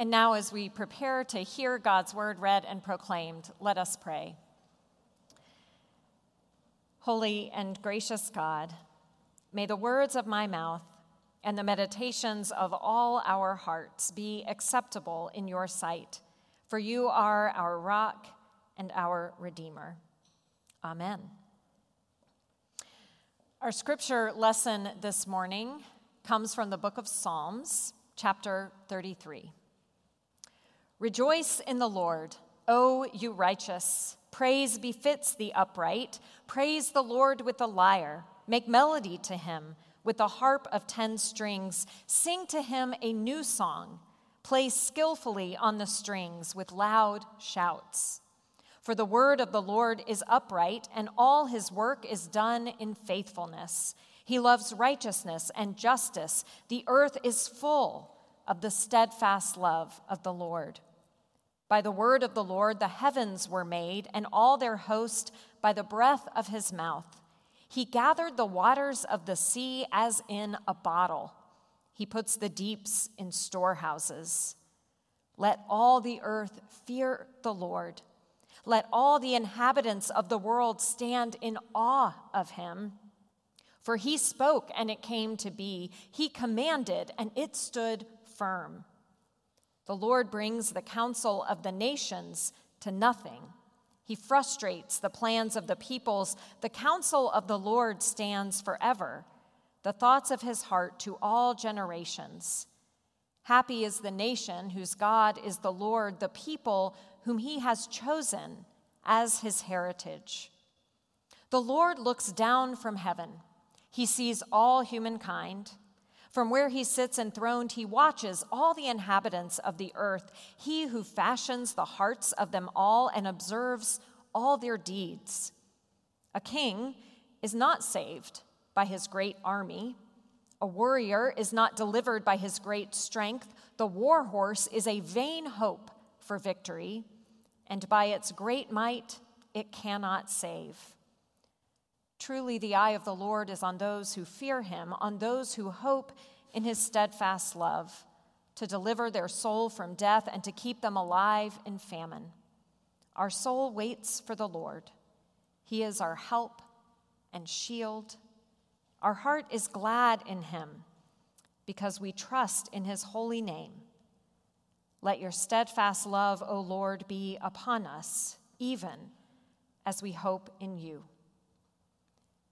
And now, as we prepare to hear God's word read and proclaimed, let us pray. Holy and gracious God, may the words of my mouth and the meditations of all our hearts be acceptable in your sight, for you are our rock and our Redeemer. Amen. Our scripture lesson this morning comes from the book of Psalms, chapter 33. Rejoice in the Lord, O you righteous. Praise befits the upright. Praise the Lord with the lyre. Make melody to him with the harp of ten strings. Sing to him a new song. Play skillfully on the strings with loud shouts. For the word of the Lord is upright, and all his work is done in faithfulness. He loves righteousness and justice. The earth is full of the steadfast love of the Lord. By the word of the Lord, the heavens were made, and all their host by the breath of his mouth. He gathered the waters of the sea as in a bottle. He puts the deeps in storehouses. Let all the earth fear the Lord. Let all the inhabitants of the world stand in awe of him. For he spoke, and it came to be. He commanded, and it stood firm. The Lord brings the counsel of the nations to nothing. He frustrates the plans of the peoples. The counsel of the Lord stands forever, the thoughts of his heart to all generations. Happy is the nation whose God is the Lord, the people whom he has chosen as his heritage. The Lord looks down from heaven, he sees all humankind. From where he sits enthroned, he watches all the inhabitants of the earth, he who fashions the hearts of them all and observes all their deeds. A king is not saved by his great army. A warrior is not delivered by his great strength. The war horse is a vain hope for victory, and by its great might, it cannot save. Truly, the eye of the Lord is on those who fear him, on those who hope in his steadfast love, to deliver their soul from death and to keep them alive in famine. Our soul waits for the Lord. He is our help and shield. Our heart is glad in him because we trust in his holy name. Let your steadfast love, O Lord, be upon us, even as we hope in you.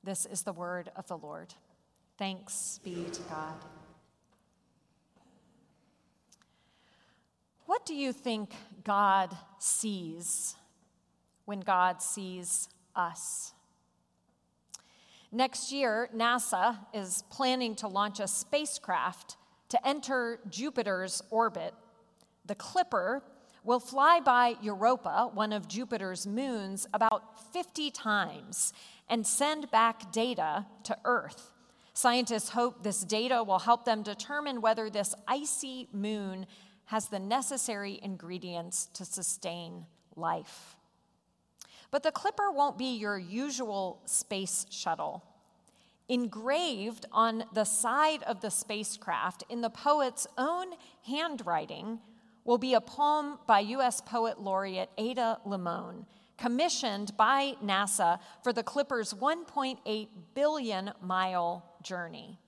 This is the word of the Lord. Thanks be to God. What do you think God sees when God sees us? Next year, NASA is planning to launch a spacecraft to enter Jupiter's orbit. The Clipper will fly by Europa, one of Jupiter's moons, about 50 times and send back data to Earth. Scientists hope this data will help them determine whether this icy moon has the necessary ingredients to sustain life. But the Clipper won't be your usual space shuttle. Engraved on the side of the spacecraft in the poet's own handwriting will be a poem by U.S. Poet Laureate Ada Limon commissioned by NASA for the Clipper's 1.8 billion mile journey.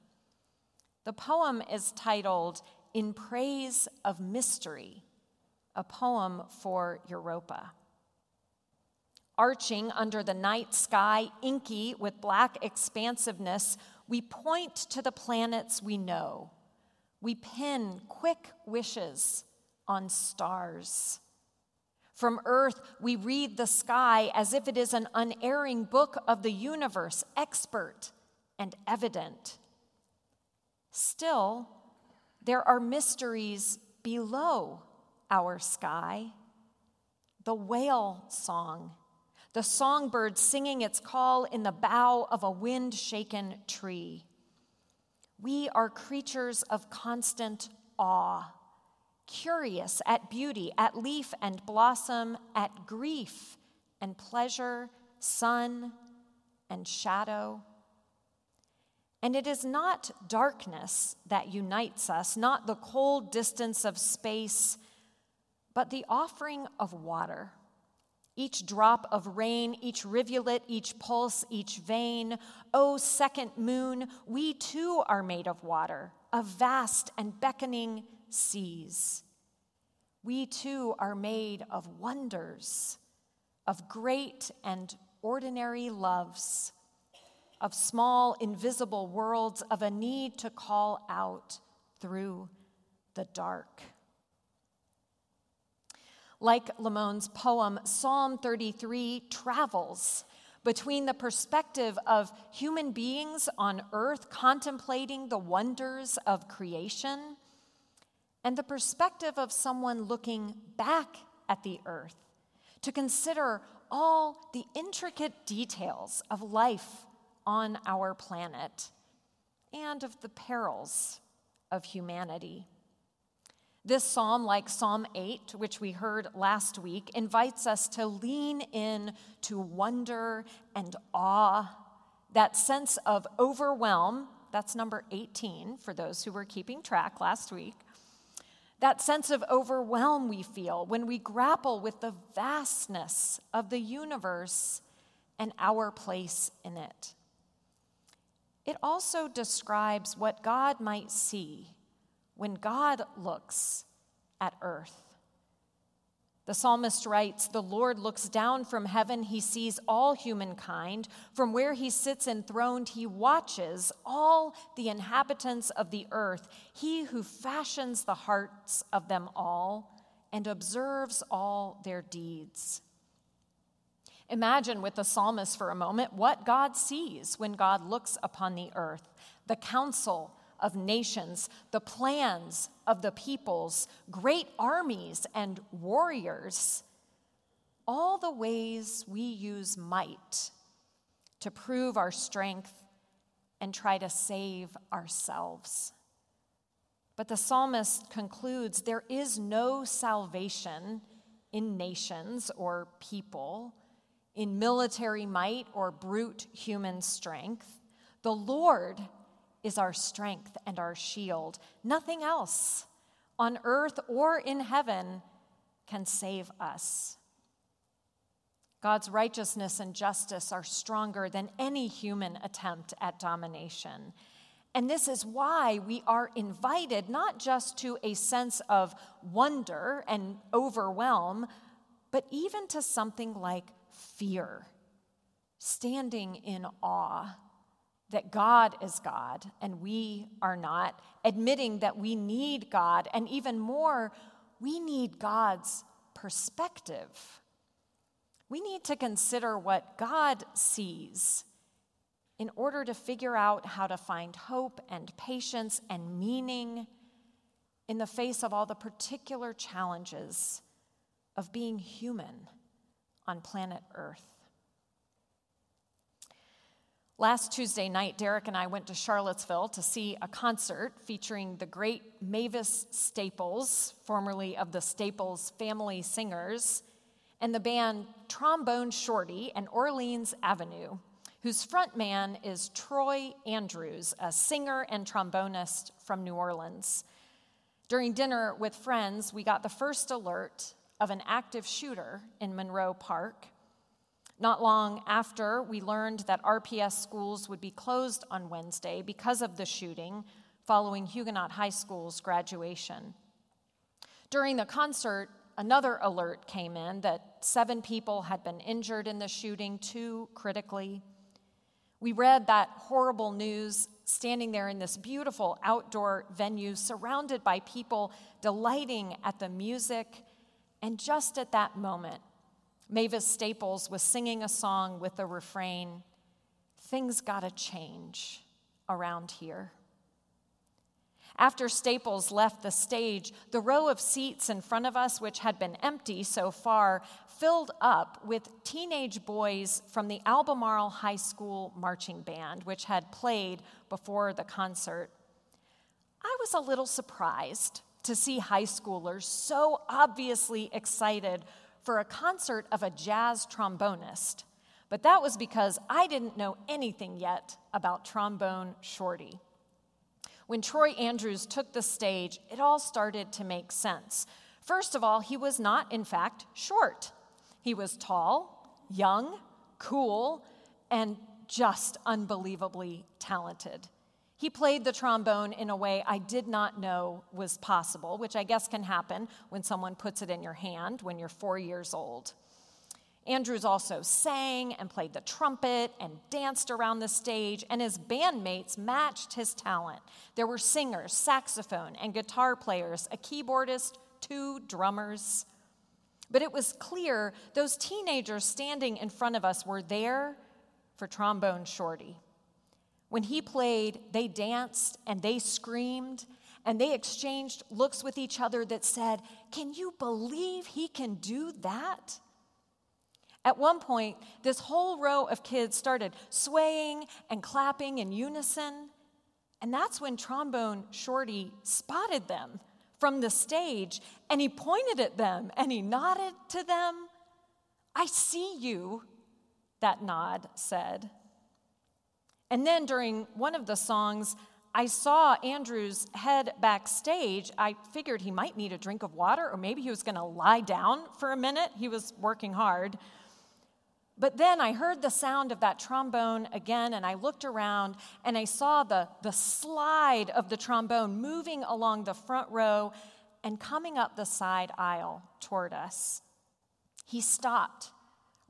The poem is titled In Praise of Mystery, a poem for Europa. Arching under the night sky, inky with black expansiveness, we point to the planets we know. We pin quick wishes on stars. From earth, we read the sky as if it is an unerring book of the universe, expert and evident. Still, there are mysteries below our sky. The whale song, the songbird singing its call in the bough of a wind shaken tree. We are creatures of constant awe curious at beauty, at leaf and blossom, at grief and pleasure, sun and shadow. And it is not darkness that unites us, not the cold distance of space but the offering of water. Each drop of rain, each rivulet, each pulse, each vein. O second moon, we too are made of water, a vast and beckoning seas. We too are made of wonders, of great and ordinary loves, of small invisible worlds, of a need to call out through the dark. Like Limon's poem, Psalm 33 travels between the perspective of human beings on earth contemplating the wonders of creation and the perspective of someone looking back at the earth to consider all the intricate details of life on our planet and of the perils of humanity. This psalm, like Psalm 8, which we heard last week, invites us to lean in to wonder and awe, that sense of overwhelm. That's number 18 for those who were keeping track last week. That sense of overwhelm we feel when we grapple with the vastness of the universe and our place in it. It also describes what God might see when God looks at earth. The psalmist writes, The Lord looks down from heaven. He sees all humankind. From where he sits enthroned, he watches all the inhabitants of the earth, he who fashions the hearts of them all and observes all their deeds. Imagine with the psalmist for a moment what God sees when God looks upon the earth the counsel, of nations, the plans of the peoples, great armies and warriors, all the ways we use might to prove our strength and try to save ourselves. But the psalmist concludes there is no salvation in nations or people, in military might or brute human strength. The Lord is our strength and our shield. Nothing else on earth or in heaven can save us. God's righteousness and justice are stronger than any human attempt at domination. And this is why we are invited not just to a sense of wonder and overwhelm, but even to something like fear, standing in awe that God is God and we are not, admitting that we need God, and even more, we need God's perspective. We need to consider what God sees in order to figure out how to find hope and patience and meaning in the face of all the particular challenges of being human on planet Earth. Last Tuesday night, Derek and I went to Charlottesville to see a concert featuring the great Mavis Staples, formerly of the Staples Family Singers, and the band Trombone Shorty and Orleans Avenue, whose frontman is Troy Andrews, a singer and trombonist from New Orleans. During dinner with friends, we got the first alert of an active shooter in Monroe Park. Not long after, we learned that RPS schools would be closed on Wednesday because of the shooting following Huguenot High School's graduation. During the concert, another alert came in that seven people had been injured in the shooting, two critically. We read that horrible news standing there in this beautiful outdoor venue, surrounded by people delighting at the music. And just at that moment, Mavis Staples was singing a song with the refrain, Things Gotta Change Around Here. After Staples left the stage, the row of seats in front of us, which had been empty so far, filled up with teenage boys from the Albemarle High School marching band, which had played before the concert. I was a little surprised to see high schoolers so obviously excited for a concert of a jazz trombonist, but that was because I didn't know anything yet about Trombone Shorty. When Troy Andrews took the stage, it all started to make sense. First of all, he was not, in fact, short. He was tall, young, cool, and just unbelievably talented. He played the trombone in a way I did not know was possible, which I guess can happen when someone puts it in your hand when you're four years old. Andrews also sang and played the trumpet and danced around the stage, and his bandmates matched his talent. There were singers, saxophone, and guitar players, a keyboardist, two drummers. But it was clear those teenagers standing in front of us were there for Trombone Shorty. When he played, they danced and they screamed and they exchanged looks with each other that said, Can you believe he can do that? At one point, this whole row of kids started swaying and clapping in unison. And that's when Trombone Shorty spotted them from the stage and he pointed at them and he nodded to them. I see you, that nod said. And then during one of the songs, I saw Andrews head backstage. I figured he might need a drink of water, or maybe he was going to lie down for a minute. He was working hard. But then I heard the sound of that trombone again, and I looked around and I saw the, the slide of the trombone moving along the front row and coming up the side aisle toward us. He stopped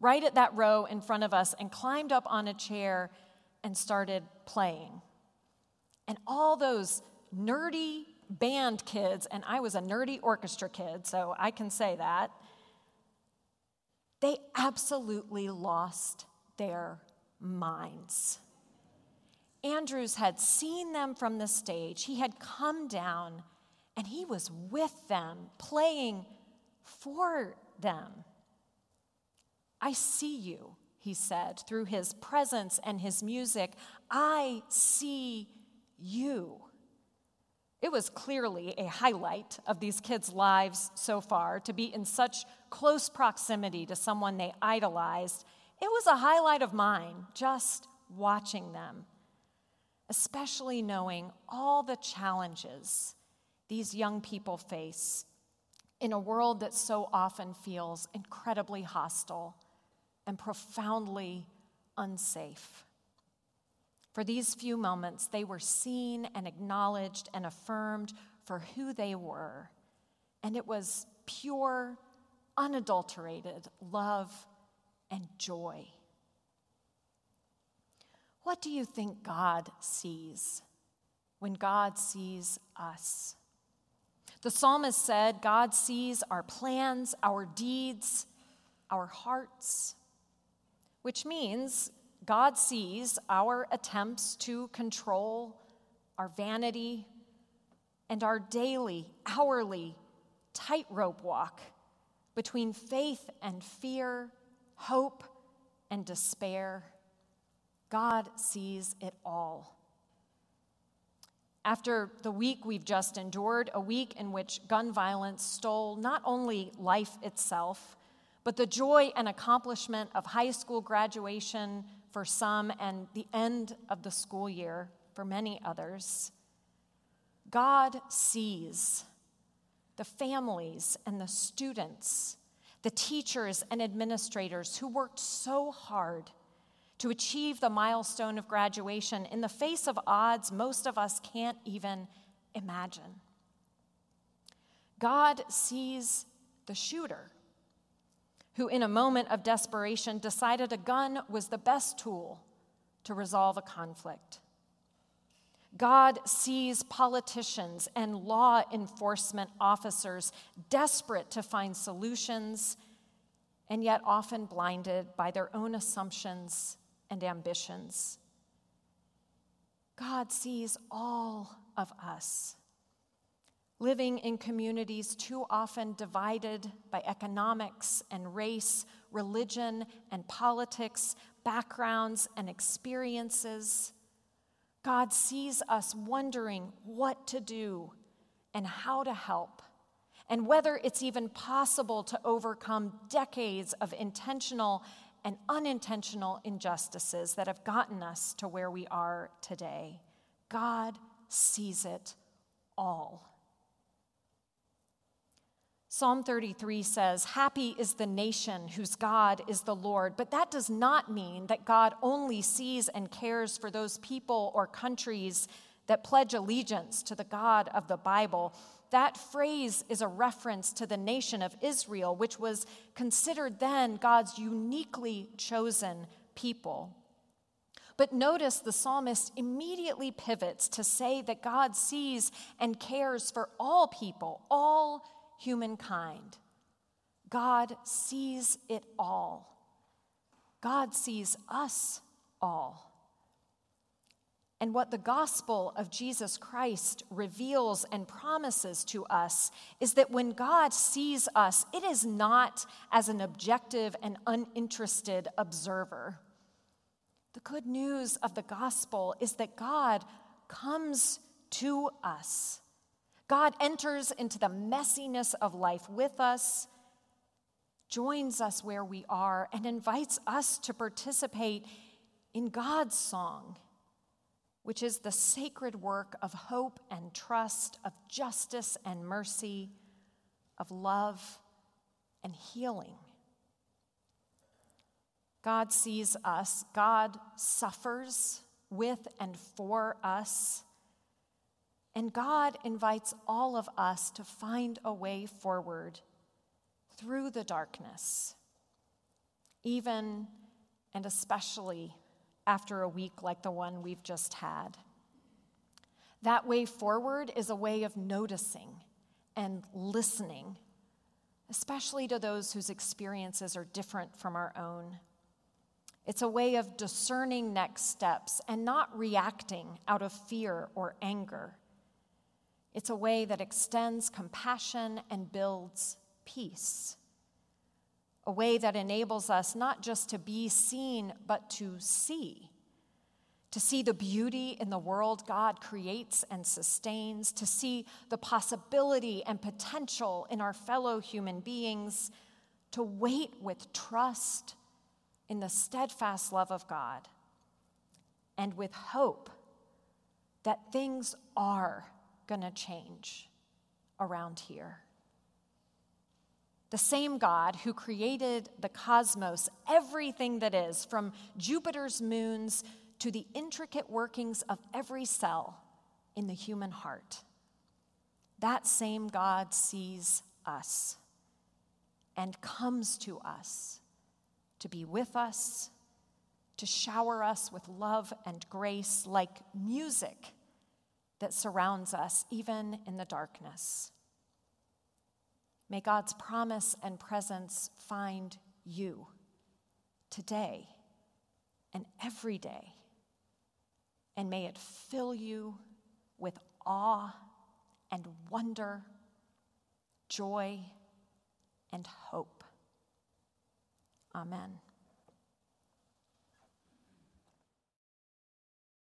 right at that row in front of us and climbed up on a chair and started playing. And all those nerdy band kids, and I was a nerdy orchestra kid, so I can say that they absolutely lost their minds. Andrews had seen them from the stage. He had come down and he was with them, playing for them. I see you, he said, through his presence and his music. I see you. It was clearly a highlight of these kids' lives so far to be in such close proximity to someone they idolized. It was a highlight of mine just watching them, especially knowing all the challenges these young people face in a world that so often feels incredibly hostile and profoundly unsafe. For these few moments, they were seen and acknowledged and affirmed for who they were. And it was pure, unadulterated love and joy. What do you think God sees when God sees us? The psalmist said, God sees our plans, our deeds, our hearts, which means God sees our attempts to control our vanity and our daily, hourly tightrope walk between faith and fear, hope and despair. God sees it all. After the week we've just endured, a week in which gun violence stole not only life itself, but the joy and accomplishment of high school graduation for some and the end of the school year for many others. God sees the families and the students, the teachers and administrators who worked so hard to achieve the milestone of graduation in the face of odds most of us can't even imagine. God sees the shooter who, in a moment of desperation, decided a gun was the best tool to resolve a conflict. God sees politicians and law enforcement officers desperate to find solutions and yet often blinded by their own assumptions and ambitions. God sees all of us living in communities too often divided by economics and race, religion and politics, backgrounds and experiences. God sees us wondering what to do and how to help, and whether it's even possible to overcome decades of intentional and unintentional injustices that have gotten us to where we are today. God sees it all. Psalm 33 says, Happy is the nation whose God is the Lord. But that does not mean that God only sees and cares for those people or countries that pledge allegiance to the God of the Bible. That phrase is a reference to the nation of Israel, which was considered then God's uniquely chosen people. But notice the psalmist immediately pivots to say that God sees and cares for all people, all humankind. God sees it all. God sees us all. And what the gospel of Jesus Christ reveals and promises to us is that when God sees us, it is not as an objective and uninterested observer. The good news of the gospel is that God comes to us God enters into the messiness of life with us, joins us where we are, and invites us to participate in God's song, which is the sacred work of hope and trust, of justice and mercy, of love and healing. God sees us, God suffers with and for us. And God invites all of us to find a way forward through the darkness, even and especially after a week like the one we've just had. That way forward is a way of noticing and listening, especially to those whose experiences are different from our own. It's a way of discerning next steps and not reacting out of fear or anger it's a way that extends compassion and builds peace. A way that enables us not just to be seen, but to see. To see the beauty in the world God creates and sustains, to see the possibility and potential in our fellow human beings, to wait with trust in the steadfast love of God, and with hope that things are going to change around here. The same God who created the cosmos, everything that is, from Jupiter's moons to the intricate workings of every cell in the human heart. That same God sees us and comes to us to be with us, to shower us with love and grace like music that surrounds us, even in the darkness. May God's promise and presence find you today and every day. And may it fill you with awe and wonder, joy and hope. Amen.